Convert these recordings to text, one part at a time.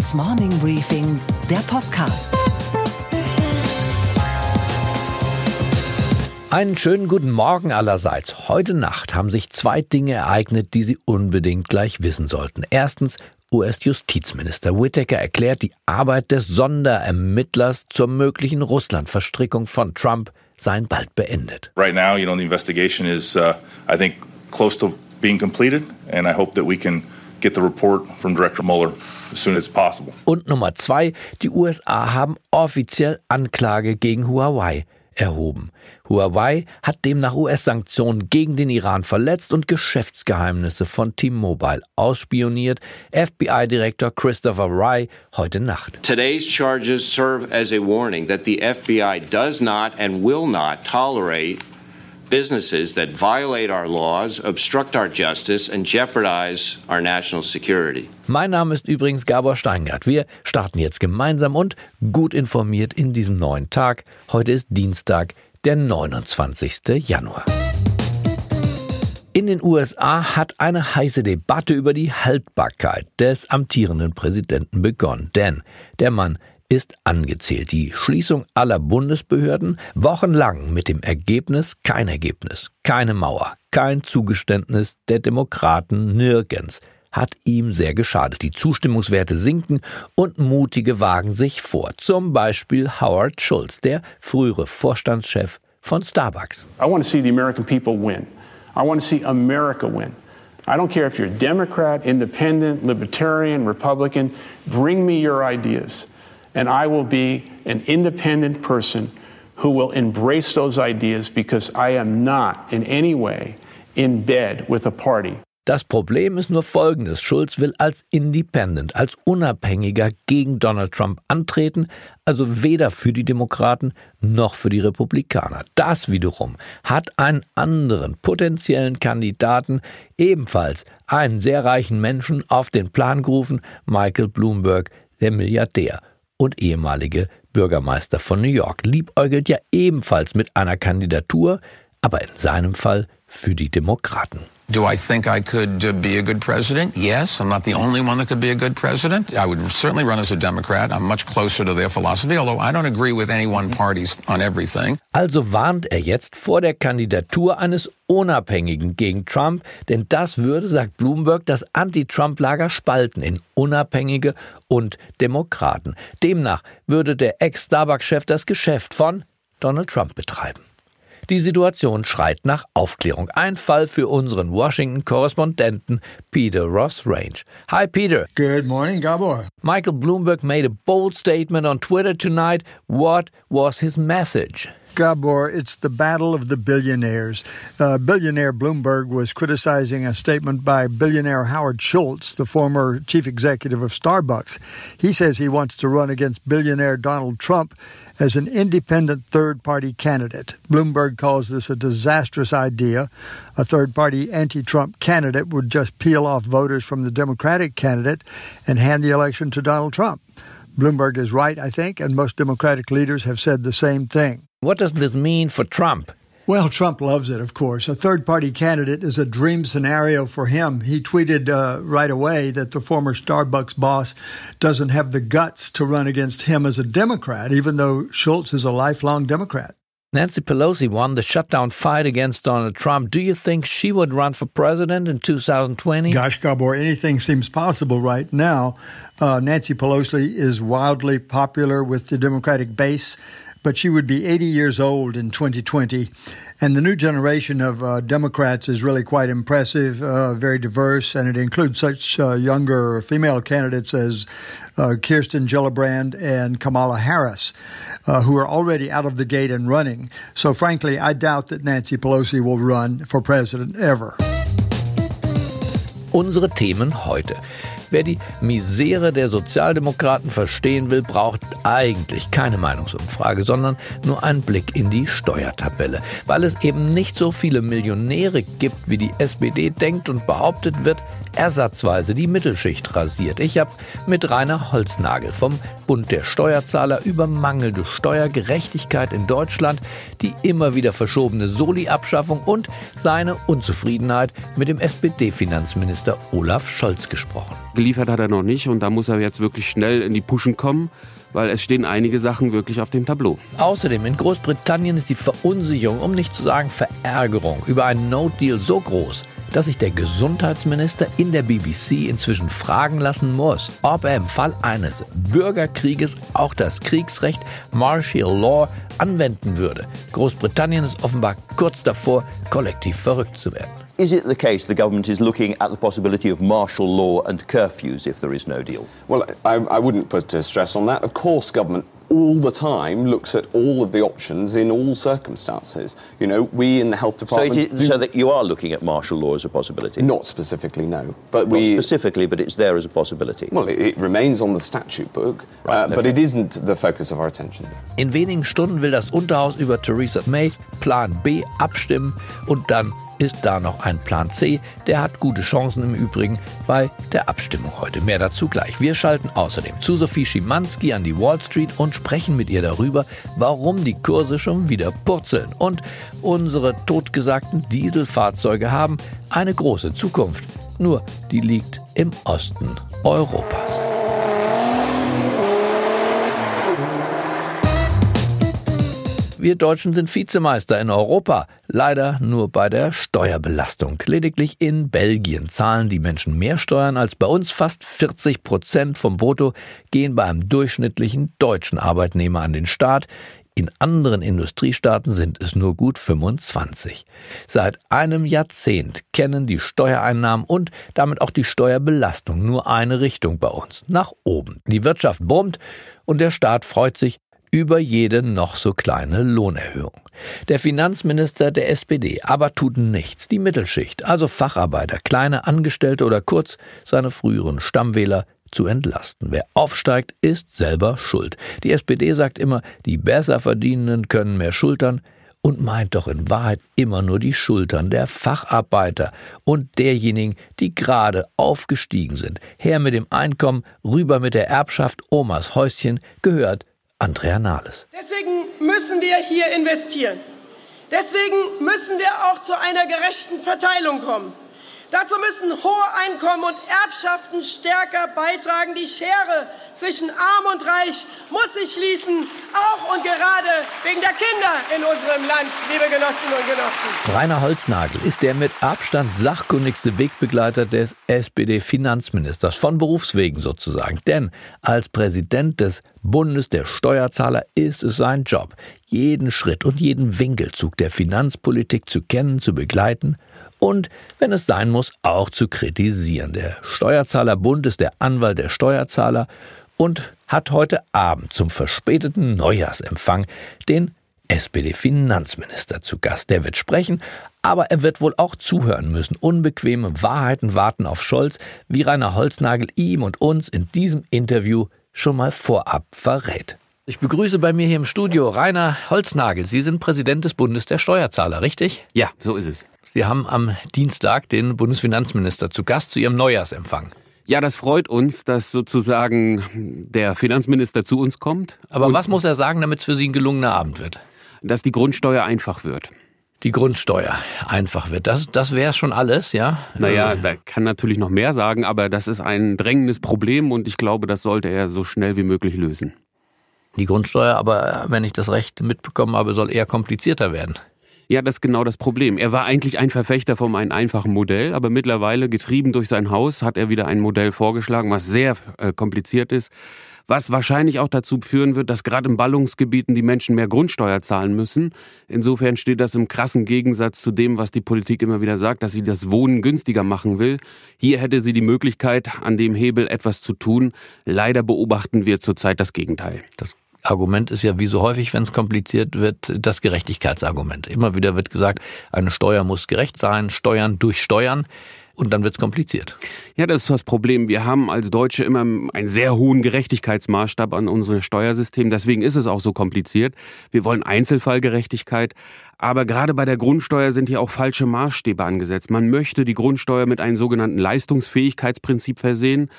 Handelsblatts Morning Briefing, der Podcast. Einen schönen guten Morgen allerseits. Heute Nacht haben sich zwei Dinge ereignet, die Sie unbedingt gleich wissen sollten. Erstens, US-Justizminister Whittaker erklärt die Arbeit des Sonderermittlers zur möglichen Russland-Verstrickung von Trump seien bald beendet. Right now, you know, the investigation is, uh, I think, close to being completed, and I hope that we can get the report from Director Mueller as soon as possible. Und Nummer zwei, die USA haben offiziell Anklage gegen Huawei erhoben. Huawei hat demnach US-Sanktionen gegen den Iran verletzt und Geschäftsgeheimnisse von T-Mobile ausspioniert. FBI-Direktor Christopher Wray heute Nacht. Today's charges serve as a warning that the FBI does not and will not tolerate businesses that violate our laws, obstruct our justice and jeopardize our national security. Mein Name ist übrigens Gabor Steingart. Wir starten jetzt gemeinsam und gut informiert in diesem neuen Tag. Heute ist Dienstag, der 29. Januar. In den USA hat eine heiße Debatte über die Haltbarkeit des amtierenden Präsidenten begonnen, denn der Mann ist angezählt. Die Schließung aller Bundesbehörden wochenlang mit dem Ergebnis kein Ergebnis, keine Mauer, kein Zugeständnis der Demokraten nirgends hat ihm sehr geschadet. Die Zustimmungswerte sinken und mutige wagen sich vor. Zum Beispiel Howard Schulz, der frühere Vorstandschef von Starbucks. I want to see the American people win. I want to see America win. I don't care if you're Democrat, Independent, Libertarian, Republican. Bring me your ideas. And I will be an independent person who will embrace those ideas because I am not in any way in bed with a party. Das Problem ist nur folgendes. Schulz will als Independent, als Unabhängiger gegen Donald Trump antreten, also weder für die Demokraten noch für die Republikaner. Das wiederum hat einen anderen potenziellen Kandidaten, ebenfalls einen sehr reichen Menschen, auf den Plan gerufen, Michael Bloomberg, der Milliardär und ehemalige Bürgermeister von New York, liebäugelt ja ebenfalls mit einer Kandidatur, aber in seinem Fall für die Demokraten. Do I think I could uh, be a good president? Yes. I'm not the only one that could be a good president. I would certainly run as a Democrat. I'm much closer to their philosophy, although I don't agree with any one party on everything. Also warnt er jetzt vor der Kandidatur eines Unabhängigen gegen Trump, denn das würde, sagt Bloomberg, das Anti-Trump-Lager spalten in Unabhängige und Demokraten. Demnach würde der Ex-Starbucks-Chef das Geschäft von Donald Trump betreiben. Die Situation schreit nach Aufklärung. Ein Fall für unseren Washington-Korrespondenten Peter Ross Range. Hi, Peter. Good morning, Gabor. Michael Bloomberg made a bold statement on Twitter tonight. What was his message? Gabor, it's the battle of the billionaires. Uh, billionaire Bloomberg was criticizing a statement by billionaire Howard Schultz, the former chief executive of Starbucks. He says he wants to run against billionaire Donald Trump as an independent third party candidate. Bloomberg calls this a disastrous idea. A third party anti Trump candidate would just peel off voters from the Democratic candidate and hand the election to Donald Trump. Bloomberg is right, I think, and most Democratic leaders have said the same thing. What does this mean for Trump? Well, Trump loves it, of course. A third party candidate is a dream scenario for him. He tweeted uh, right away that the former Starbucks boss doesn't have the guts to run against him as a Democrat, even though Schultz is a lifelong Democrat. Nancy Pelosi won the shutdown fight against Donald Trump. Do you think she would run for president in 2020? Gosh, Gabor, anything seems possible right now. Uh, Nancy Pelosi is wildly popular with the Democratic base but she would be 80 years old in 2020. And the new generation of uh, Democrats is really quite impressive, uh, very diverse, and it includes such uh, younger female candidates as uh, Kirsten Gillibrand and Kamala Harris, uh, who are already out of the gate and running. So, frankly, I doubt that Nancy Pelosi will run for president ever. Unsere Themen heute. Wer die Misere der Sozialdemokraten verstehen will, braucht eigentlich keine Meinungsumfrage, sondern nur einen Blick in die Steuertabelle. Weil es eben nicht so viele Millionäre gibt, wie die SPD denkt und behauptet wird, ersatzweise die Mittelschicht rasiert. Ich habe mit Rainer Holznagel vom Bund der Steuerzahler über mangelnde Steuergerechtigkeit in Deutschland, die immer wieder verschobene Soli-Abschaffung und seine Unzufriedenheit mit dem SPD-Finanzminister Finanzminister Olaf Scholz gesprochen. Geliefert hat er noch nicht und da muss er jetzt wirklich schnell in die Puschen kommen weil es stehen einige Sachen wirklich auf dem Tableau. Außerdem in Großbritannien ist die Verunsicherung, um nicht zu sagen Verärgerung, über einen No-Deal so groß, dass sich der Gesundheitsminister in der BBC inzwischen fragen lassen muss, ob er im Fall eines Bürgerkrieges auch das Kriegsrecht Martial Law anwenden würde. Großbritannien ist offenbar kurz davor, kollektiv verrückt zu werden. Is it the case the government is looking at the possibility of martial law and curfews if there is no deal? Well, I, I wouldn't put a stress on that. Of course, government all the time looks at all of the options in all circumstances. You know, we in the health department. So, is, so that you are looking at martial law as a possibility? Not specifically, no. But Not we specifically, but it's there as a possibility. Well, it, it remains on the statute book, Right, uh, okay. but it isn't the focus of our attention. In wenigen Stunden will das Unterhaus über Theresa May Plan B abstimmen und dann ist da noch ein Plan C. Der hat gute Chancen im Übrigen bei der Abstimmung heute. Mehr dazu gleich. Wir schalten außerdem zu Sophie Schimanski an die Wall Street und sprechen mit ihr darüber, warum die Kurse schon wieder purzeln. Und unsere totgesagten Dieselfahrzeuge haben eine große Zukunft. Nur die liegt im Osten Europas. Wir Deutschen sind Vizemeister in Europa, leider nur bei der Steuerbelastung. Lediglich in Belgien zahlen die Menschen mehr Steuern als bei uns. Fast 40 Prozent vom Brutto gehen bei einem durchschnittlichen deutschen Arbeitnehmer an den Staat. In anderen Industriestaaten sind es nur gut 25. Seit einem Jahrzehnt kennen die Steuereinnahmen und damit auch die Steuerbelastung nur eine Richtung bei uns, nach oben. Die Wirtschaft brummt und der Staat freut sich über jede noch so kleine Lohnerhöhung. Der Finanzminister der SPD aber tut nichts. Die Mittelschicht, also Facharbeiter, kleine Angestellte oder kurz seine früheren Stammwähler zu entlasten. Wer aufsteigt, ist selber schuld. Die SPD sagt immer, die Besserverdienenden können mehr schultern und meint doch in Wahrheit immer nur die Schultern der Facharbeiter und derjenigen, die gerade aufgestiegen sind. Her mit dem Einkommen, rüber mit der Erbschaft, Omas Häuschen gehört Andrea Nahles. Deswegen müssen wir hier investieren. Deswegen müssen wir auch zu einer gerechten Verteilung kommen. Dazu müssen hohe Einkommen und Erbschaften stärker beitragen. Die Schere zwischen Arm und Reich muss sich schließen, auch und gerade wegen der Kinder in unserem Land, liebe Genossinnen und Genossen. Rainer Holznagel ist der mit Abstand sachkundigste Wegbegleiter des SPD-Finanzministers, von Berufswegen sozusagen. Denn als Präsident des Bundes der Steuerzahler ist es sein Job, jeden Schritt und jeden Winkelzug der Finanzpolitik zu kennen, zu begleiten und, wenn es sein muss, auch zu kritisieren. Der Steuerzahlerbund ist der Anwalt der Steuerzahler und hat heute Abend zum verspäteten Neujahrsempfang den SPD-Finanzminister zu Gast. Der wird sprechen, aber er wird wohl auch zuhören müssen. Unbequeme Wahrheiten warten auf Scholz, wie Rainer Holznagel ihm und uns in diesem Interview schon mal vorab verrät. Ich begrüße bei mir hier im Studio Rainer Holznagel. Sie sind Präsident des Bundes der Steuerzahler, richtig? Ja, so ist es. Sie haben am Dienstag den Bundesfinanzminister zu Gast zu Ihrem Neujahrsempfang. Ja, das freut uns, dass sozusagen der Finanzminister zu uns kommt. Aber was muss er sagen, damit es für Sie ein gelungener Abend wird? Dass die Grundsteuer einfach wird. Die Grundsteuer einfach wird. Das, das wäre schon alles, ja? Naja, da kann natürlich noch mehr sagen, aber das ist ein drängendes Problem und ich glaube, das sollte er so schnell wie möglich lösen. Die Grundsteuer, aber wenn ich das recht mitbekommen habe, soll eher komplizierter werden. Ja, das ist genau das Problem. Er war eigentlich ein Verfechter von einem einfachen Modell, aber mittlerweile, getrieben durch sein Haus, hat er wieder ein Modell vorgeschlagen, was sehr äh, kompliziert ist, was wahrscheinlich auch dazu führen wird, dass gerade in Ballungsgebieten die Menschen mehr Grundsteuer zahlen müssen. Insofern steht das im krassen Gegensatz zu dem, was die Politik immer wieder sagt, dass sie das Wohnen günstiger machen will. Hier hätte sie die Möglichkeit, an dem Hebel etwas zu tun. Leider beobachten wir zurzeit das Gegenteil. Das Argument ist ja wie so häufig, wenn es kompliziert wird, das Gerechtigkeitsargument. Immer wieder wird gesagt, eine Steuer muss gerecht sein, Steuern durch Steuern. Und dann wird es kompliziert. Ja, das ist das Problem. Wir haben als Deutsche immer einen sehr hohen Gerechtigkeitsmaßstab an unserem Steuersystem. Deswegen ist es auch so kompliziert. Wir wollen Einzelfallgerechtigkeit. Aber gerade bei der Grundsteuer sind hier auch falsche Maßstäbe angesetzt. Man möchte die Grundsteuer mit einem sogenannten Leistungsfähigkeitsprinzip versehen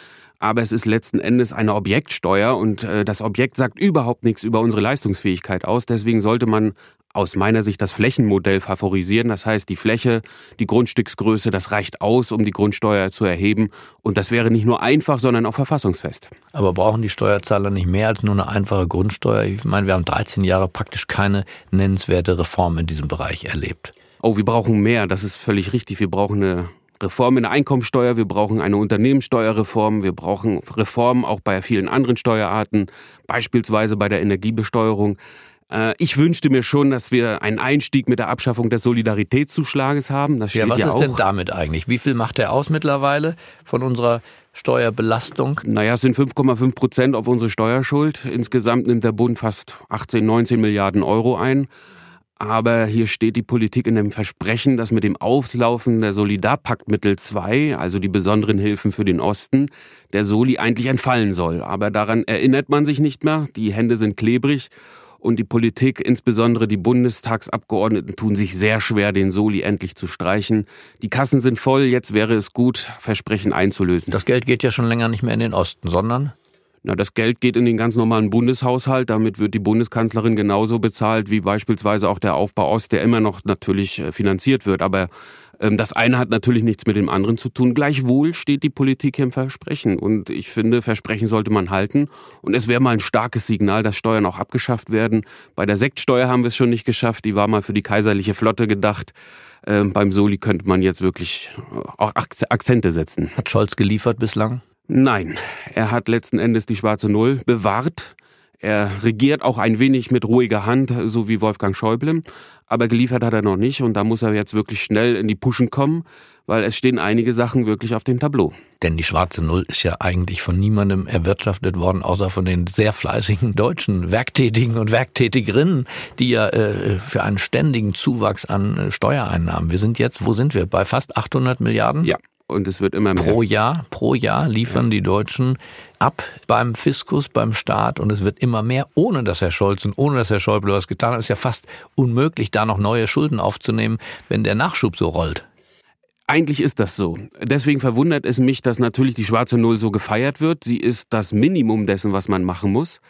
aber es ist letzten Endes eine Objektsteuer und äh, das Objekt sagt überhaupt nichts über unsere Leistungsfähigkeit aus. Deswegen sollte man aus meiner Sicht das Flächenmodell favorisieren. Das heißt, die Fläche, die Grundstücksgröße, das reicht aus, um die Grundsteuer zu erheben. Und das wäre nicht nur einfach, sondern auch verfassungsfest. Aber brauchen die Steuerzahler nicht mehr als nur eine einfache Grundsteuer? Ich meine, wir haben 13 Jahre praktisch keine nennenswerte Reform in diesem Bereich erlebt. Oh, wir brauchen mehr. Das ist völlig richtig. Wir brauchen eine Reform in der Einkommensteuer, wir brauchen eine Unternehmenssteuerreform, wir brauchen Reformen auch bei vielen anderen Steuerarten, beispielsweise bei der Energiebesteuerung. Äh, ich wünschte mir schon, dass wir einen Einstieg mit der Abschaffung des Solidaritätszuschlages haben. Das ja, was ja ist auch. denn damit eigentlich? Wie viel macht der aus mittlerweile von unserer Steuerbelastung? Naja, es sind 5,5 Prozent auf unsere Steuerschuld. Insgesamt nimmt der Bund fast 18, 19 Milliarden Euro ein. Aber hier steht die Politik in dem Versprechen, dass mit dem Auslaufen der Solidarpaktmittel 2, also die besonderen Hilfen für den Osten, der Soli eigentlich entfallen soll. Aber daran erinnert man sich nicht mehr. Die Hände sind klebrig und die Politik, insbesondere die Bundestagsabgeordneten, tun sich sehr schwer, den Soli endlich zu streichen. Die Kassen sind voll, jetzt wäre es gut, Versprechen einzulösen. Das Geld geht ja schon länger nicht mehr in den Osten, sondern na, das Geld geht in den ganz normalen Bundeshaushalt. Damit wird die Bundeskanzlerin genauso bezahlt wie beispielsweise auch der Aufbau Ost, der immer noch natürlich äh, finanziert wird. Aber ähm, das eine hat natürlich nichts mit dem anderen zu tun. Gleichwohl steht die Politik im Versprechen. Und ich finde, Versprechen sollte man halten. Und es wäre mal ein starkes Signal, dass Steuern auch abgeschafft werden. Bei der Sektsteuer haben wir es schon nicht geschafft. Die war mal für die kaiserliche Flotte gedacht. Ähm, beim Soli könnte man jetzt wirklich äh, auch Akzente setzen. Hat Scholz geliefert bislang? Nein, er hat letzten Endes die schwarze Null bewahrt. Er regiert auch ein wenig mit ruhiger Hand, so wie Wolfgang Schäuble. Aber geliefert hat er noch nicht und da muss er jetzt wirklich schnell in die Puschen kommen, weil es stehen einige Sachen wirklich auf dem Tableau. Denn die schwarze Null ist ja eigentlich von niemandem erwirtschaftet worden, außer von den sehr fleißigen deutschen Werktätigen und Werktätigerinnen, die ja äh, für einen ständigen Zuwachs an äh, Steuereinnahmen. Wir sind jetzt, wo sind wir? Bei fast 800 Milliarden? Ja und es wird immer mehr. Pro Jahr, pro Jahr liefern ja. die Deutschen ab beim Fiskus, beim Staat und es wird immer mehr, ohne dass Herr Scholz und ohne dass Herr Schäuble was getan hat. Es ist ja fast unmöglich, da noch neue Schulden aufzunehmen, wenn der Nachschub so rollt. Eigentlich ist das so. Deswegen verwundert es mich, dass natürlich die schwarze Null so gefeiert wird. Sie ist das Minimum dessen, was man machen muss.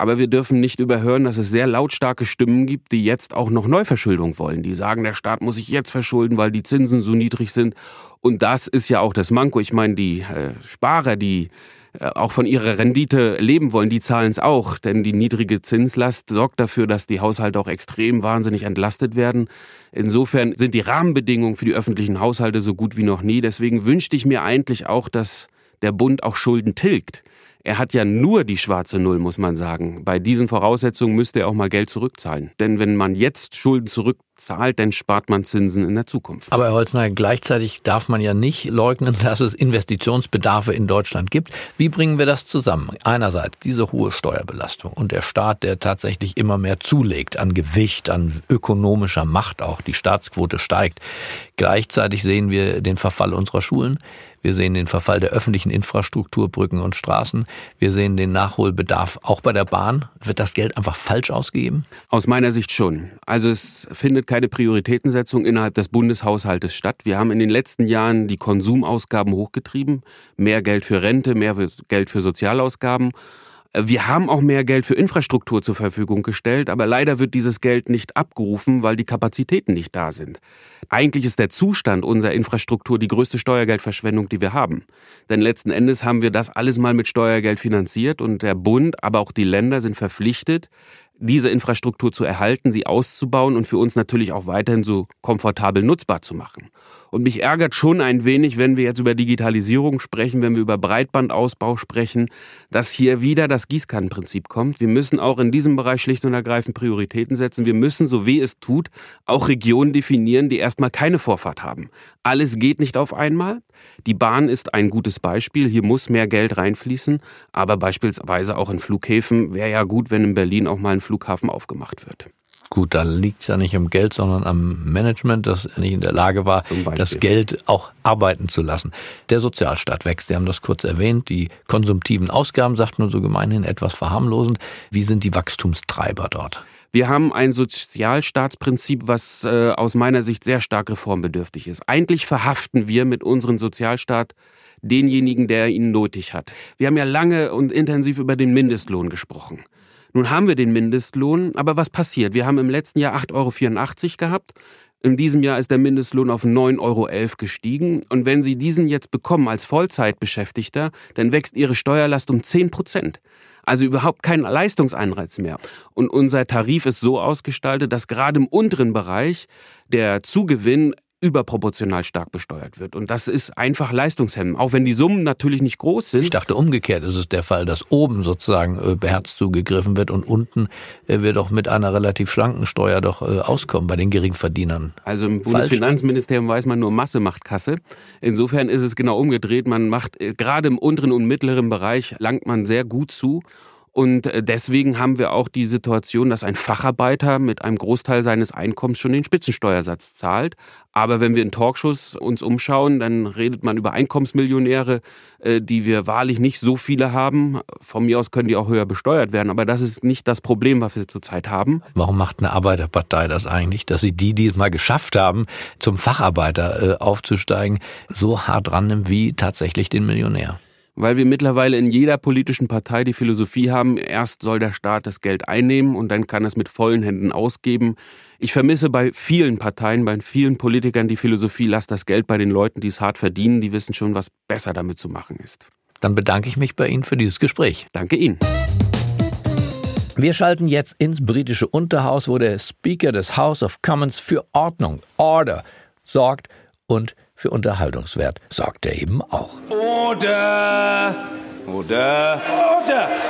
Aber wir dürfen nicht überhören, dass es sehr lautstarke Stimmen gibt, die jetzt auch noch Neuverschuldung wollen. Die sagen, der Staat muss sich jetzt verschulden, weil die Zinsen so niedrig sind. Und das ist ja auch das Manko. Ich meine, die äh, Sparer, die äh, auch von ihrer Rendite leben wollen, die zahlen es auch. Denn die niedrige Zinslast sorgt dafür, dass die Haushalte auch extrem wahnsinnig entlastet werden. Insofern sind die Rahmenbedingungen für die öffentlichen Haushalte so gut wie noch nie. Deswegen wünschte ich mir eigentlich auch, dass der Bund auch Schulden tilgt. Er hat ja nur die schwarze Null, muss man sagen. Bei diesen Voraussetzungen müsste er auch mal Geld zurückzahlen. Denn wenn man jetzt Schulden zurückzahlt, dann spart man Zinsen in der Zukunft. Aber Herr Holzner, gleichzeitig darf man ja nicht leugnen, dass es Investitionsbedarfe in Deutschland gibt. Wie bringen wir das zusammen? Einerseits diese hohe Steuerbelastung und der Staat, der tatsächlich immer mehr zulegt an Gewicht, an ökonomischer Macht auch. Die Staatsquote steigt. Gleichzeitig sehen wir den Verfall unserer Schulen. Wir sehen den Verfall der öffentlichen Infrastruktur, Brücken und Straßen. Wir sehen den Nachholbedarf auch bei der Bahn. Wird das Geld einfach falsch ausgegeben? Aus meiner Sicht schon. Also es findet keine Prioritätensetzung innerhalb des Bundeshaushaltes statt. Wir haben in den letzten Jahren die Konsumausgaben hochgetrieben. Mehr Geld für Rente, mehr Geld für Sozialausgaben. Wir haben auch mehr Geld für Infrastruktur zur Verfügung gestellt, aber leider wird dieses Geld nicht abgerufen, weil die Kapazitäten nicht da sind. Eigentlich ist der Zustand unserer Infrastruktur die größte Steuergeldverschwendung, die wir haben. Denn letzten Endes haben wir das alles mal mit Steuergeld finanziert und der Bund, aber auch die Länder sind verpflichtet, diese Infrastruktur zu erhalten, sie auszubauen und für uns natürlich auch weiterhin so komfortabel nutzbar zu machen. Und mich ärgert schon ein wenig, wenn wir jetzt über Digitalisierung sprechen, wenn wir über Breitbandausbau sprechen, dass hier wieder das Gießkannenprinzip kommt. Wir müssen auch in diesem Bereich schlicht und ergreifend Prioritäten setzen. Wir müssen, so wie es tut, auch Regionen definieren, die erstmal keine Vorfahrt haben. Alles geht nicht auf einmal. Die Bahn ist ein gutes Beispiel. Hier muss mehr Geld reinfließen. Aber beispielsweise auch in Flughäfen wäre ja gut, wenn in Berlin auch mal ein Flughafen aufgemacht wird. Gut, da liegt es ja nicht am Geld, sondern am Management, das nicht in der Lage war, das Geld auch arbeiten zu lassen. Der Sozialstaat wächst, Sie haben das kurz erwähnt. Die konsumtiven Ausgaben, sagt man so gemeinhin etwas verharmlosend. Wie sind die Wachstumstreiber dort? Wir haben ein Sozialstaatsprinzip, was äh, aus meiner Sicht sehr stark reformbedürftig ist. Eigentlich verhaften wir mit unserem Sozialstaat denjenigen, der ihn nötig hat. Wir haben ja lange und intensiv über den Mindestlohn gesprochen. Nun haben wir den Mindestlohn, aber was passiert? Wir haben im letzten Jahr 8,84 Euro gehabt. In diesem Jahr ist der Mindestlohn auf 9,11 Euro gestiegen. Und wenn Sie diesen jetzt bekommen als Vollzeitbeschäftigter, dann wächst Ihre Steuerlast um 10 Prozent. Also überhaupt kein Leistungseinreiz mehr. Und unser Tarif ist so ausgestaltet, dass gerade im unteren Bereich der Zugewinn überproportional stark besteuert wird. Und das ist einfach leistungshemmend, auch wenn die Summen natürlich nicht groß sind. Ich dachte, umgekehrt ist es der Fall, dass oben sozusagen äh, beherzt zugegriffen wird und unten äh, wir doch mit einer relativ schlanken Steuer doch äh, auskommen bei den Geringverdienern. Also im Bundesfinanzministerium weiß man nur, Masse macht Kasse. Insofern ist es genau umgedreht. Man macht gerade im unteren und mittleren Bereich langt man sehr gut zu. Und äh, deswegen haben wir auch die Situation, dass ein Facharbeiter mit einem Großteil seines Einkommens schon den Spitzensteuersatz zahlt. Aber wenn wir in Talkshows uns umschauen, dann redet man über Einkommensmillionäre, äh, die wir wahrlich nicht so viele haben. Von mir aus können die auch höher besteuert werden. Aber das ist nicht das Problem, was wir zurzeit haben. Warum macht eine Arbeiterpartei das eigentlich, dass sie die, die es mal geschafft haben, zum Facharbeiter äh, aufzusteigen, so hart rannimmt wie tatsächlich den Millionär? Weil wir mittlerweile in jeder politischen Partei die Philosophie haben, erst soll der Staat das Geld einnehmen und dann kann es mit vollen Händen ausgeben. Ich vermisse bei vielen Parteien, bei vielen Politikern die Philosophie, lass das Geld bei den Leuten, die es hart verdienen, die wissen schon, was besser damit zu machen ist. Dann bedanke ich mich bei Ihnen für dieses Gespräch. Danke Ihnen. Wir schalten jetzt ins britische Unterhaus, wo der Speaker des House of Commons für Ordnung, Order, sorgt und für Unterhaltungswert sorgt er eben auch. Order! Order!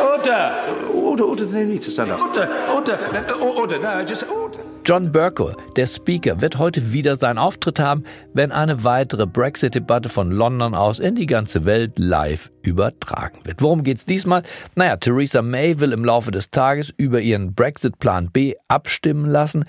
Order! Order! They need to stand up. Order! Order! Order! No, just order. John Burko, der Speaker, wird heute wieder seinen Auftritt haben, wenn eine weitere Brexit-Debatte von London aus in die ganze Welt live übertragen wird. Worum geht's diesmal? Naja, Theresa May will im Laufe des Tages über ihren Brexit-Plan B abstimmen lassen,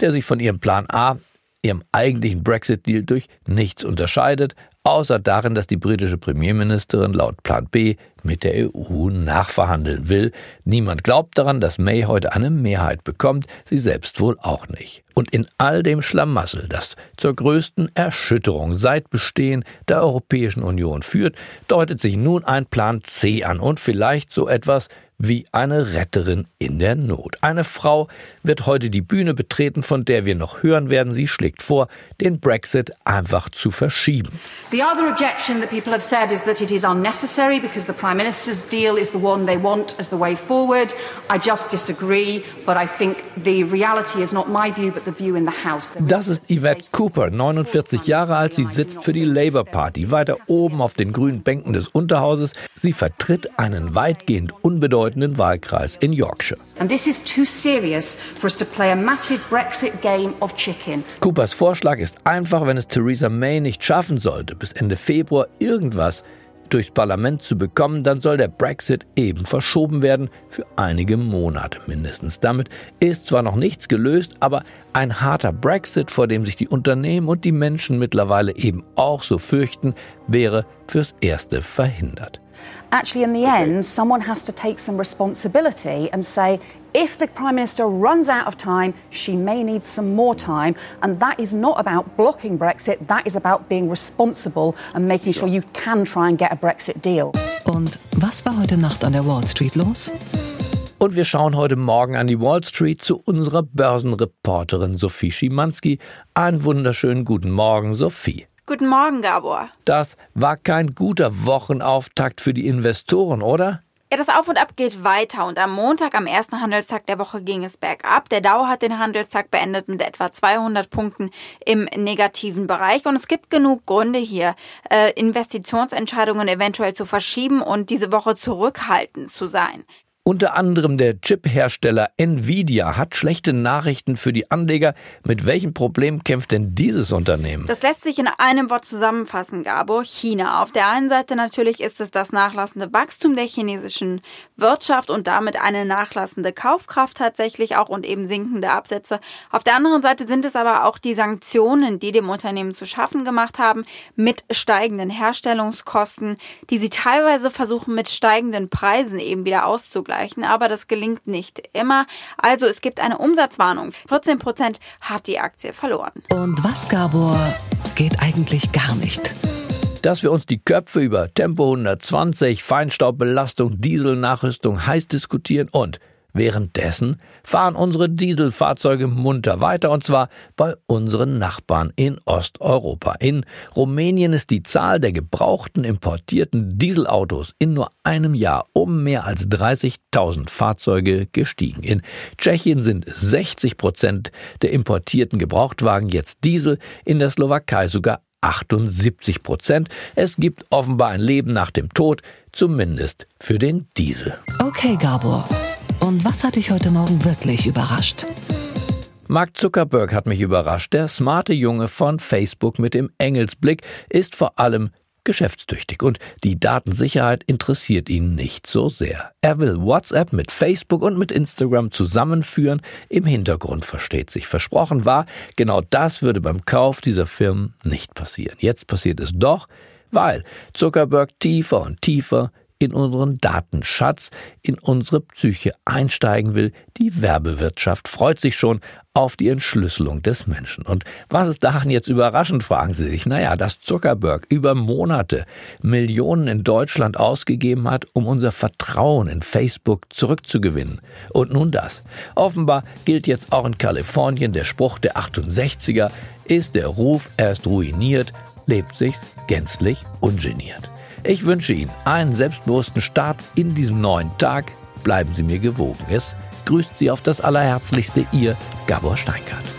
der sich von ihrem Plan A ihrem eigentlichen Brexit-Deal durch nichts unterscheidet, außer darin, dass die britische Premierministerin laut Plan B mit der EU nachverhandeln will. Niemand glaubt daran, dass May heute eine Mehrheit bekommt, sie selbst wohl auch nicht. Und in all dem Schlamassel, das zur größten Erschütterung seit Bestehen der Europäischen Union führt, deutet sich nun ein Plan C an und vielleicht so etwas wie eine Retterin in der Not. Eine Frau wird heute die Bühne betreten, von der wir noch hören werden. Sie schlägt vor, den Brexit einfach zu verschieben. The other objection that people have said is that it is unnecessary because the Prime Minister's deal is the one they want as the way forward. I just disagree, but I think the reality is not my view, but the view in the House. Das ist Yvette Cooper, 49 Jahre alt. Sie sitzt für die Labour Party weiter oben auf den grünen Bänken des Unterhauses. Sie vertritt einen weitgehend unbedeutenden bedeutenden Wahlkreis in Yorkshire. And this is too serious for us to play a massive Brexit game of chicken. Coopers Vorschlag ist einfach, wenn es Theresa May nicht schaffen sollte, bis Ende Februar irgendwas durchs Parlament zu bekommen, dann soll der Brexit eben verschoben werden, für einige Monate mindestens. Damit ist zwar noch nichts gelöst, aber ein harter Brexit, vor dem sich die Unternehmen und die Menschen mittlerweile eben auch so fürchten, wäre fürs Erste verhindert. Actually, in the end, someone has to take some responsibility and say, if the Prime Minister runs out of time, she may need some more time. And that is not about blocking Brexit, that is about being responsible and making sure you can try and get a Brexit deal. Und was war heute Nacht an der Wall Street los? Und wir schauen heute Morgen an die Wall Street zu unserer Börsenreporterin Sophie Schimanski. Einen wunderschönen guten Morgen, Sophie. Guten Morgen, Gabor. Das war kein guter Wochenauftakt für die Investoren, oder? Ja, das Auf und Ab geht weiter und am Montag, am ersten Handelstag der Woche, ging es bergab. Der Dow hat den Handelstag beendet mit etwa 200 Punkten im negativen Bereich und es gibt genug Gründe hier, äh, Investitionsentscheidungen eventuell zu verschieben und diese Woche zurückhaltend zu sein. Unter anderem der Chip-Hersteller Nvidia hat schlechte Nachrichten für die Anleger. Mit welchem Problem kämpft denn dieses Unternehmen? Das lässt sich in einem Wort zusammenfassen, Gabor. China. Auf der einen Seite natürlich ist es das nachlassende Wachstum der chinesischen Wirtschaft und damit eine nachlassende Kaufkraft tatsächlich auch und eben sinkende Absätze. Auf der anderen Seite sind es aber auch die Sanktionen, die dem Unternehmen zu schaffen gemacht haben, mit steigenden Herstellungskosten, die sie teilweise versuchen mit steigenden Preisen eben wieder auszugleichen erreichen, aber das gelingt nicht immer. Also es gibt eine Umsatzwarnung. 14 Prozent hat die Aktie verloren. Und was, Gabor, geht eigentlich gar nicht? dass wir uns die Köpfe über Tempo 120, Feinstaubbelastung, Dieselnachrüstung heiß diskutieren und Währenddessen fahren unsere Dieselfahrzeuge munter weiter und zwar bei unseren Nachbarn in Osteuropa. In Rumänien ist die Zahl der gebrauchten importierten Dieselautos in nur einem Jahr um mehr als 30.000 Fahrzeuge gestiegen. In Tschechien sind 60 Prozent der importierten Gebrauchtwagen jetzt Diesel, in der Slowakei sogar 78 Prozent. Es gibt offenbar ein Leben nach dem Tod, zumindest für den Diesel. Okay, Gabor. Und was hat dich heute Morgen wirklich überrascht? Mark Zuckerberg hat mich überrascht. Der smarte Junge von Facebook mit dem Engelsblick ist vor allem geschäftstüchtig und die Datensicherheit interessiert ihn nicht so sehr. Er will WhatsApp mit Facebook und mit Instagram zusammenführen. Im Hintergrund versteht sich. Versprochen war, genau das würde beim Kauf dieser Firmen nicht passieren. Jetzt passiert es doch, weil Zuckerberg tiefer und tiefer in unseren Datenschatz, in unsere Psyche einsteigen will. Die Werbewirtschaft freut sich schon auf die Entschlüsselung des Menschen. Und was ist daran jetzt überraschend, fragen Sie sich. Naja, dass Zuckerberg über Monate Millionen in Deutschland ausgegeben hat, um unser Vertrauen in Facebook zurückzugewinnen. Und nun das. Offenbar gilt jetzt auch in Kalifornien der Spruch der 68er, ist der Ruf erst ruiniert, lebt sich's gänzlich ungeniert. Ich wünsche Ihnen einen selbstbewussten Start in diesem neuen Tag. Bleiben Sie mir gewogen. Es grüßt Sie auf das Allerherzlichste Ihr Gabor Steingart.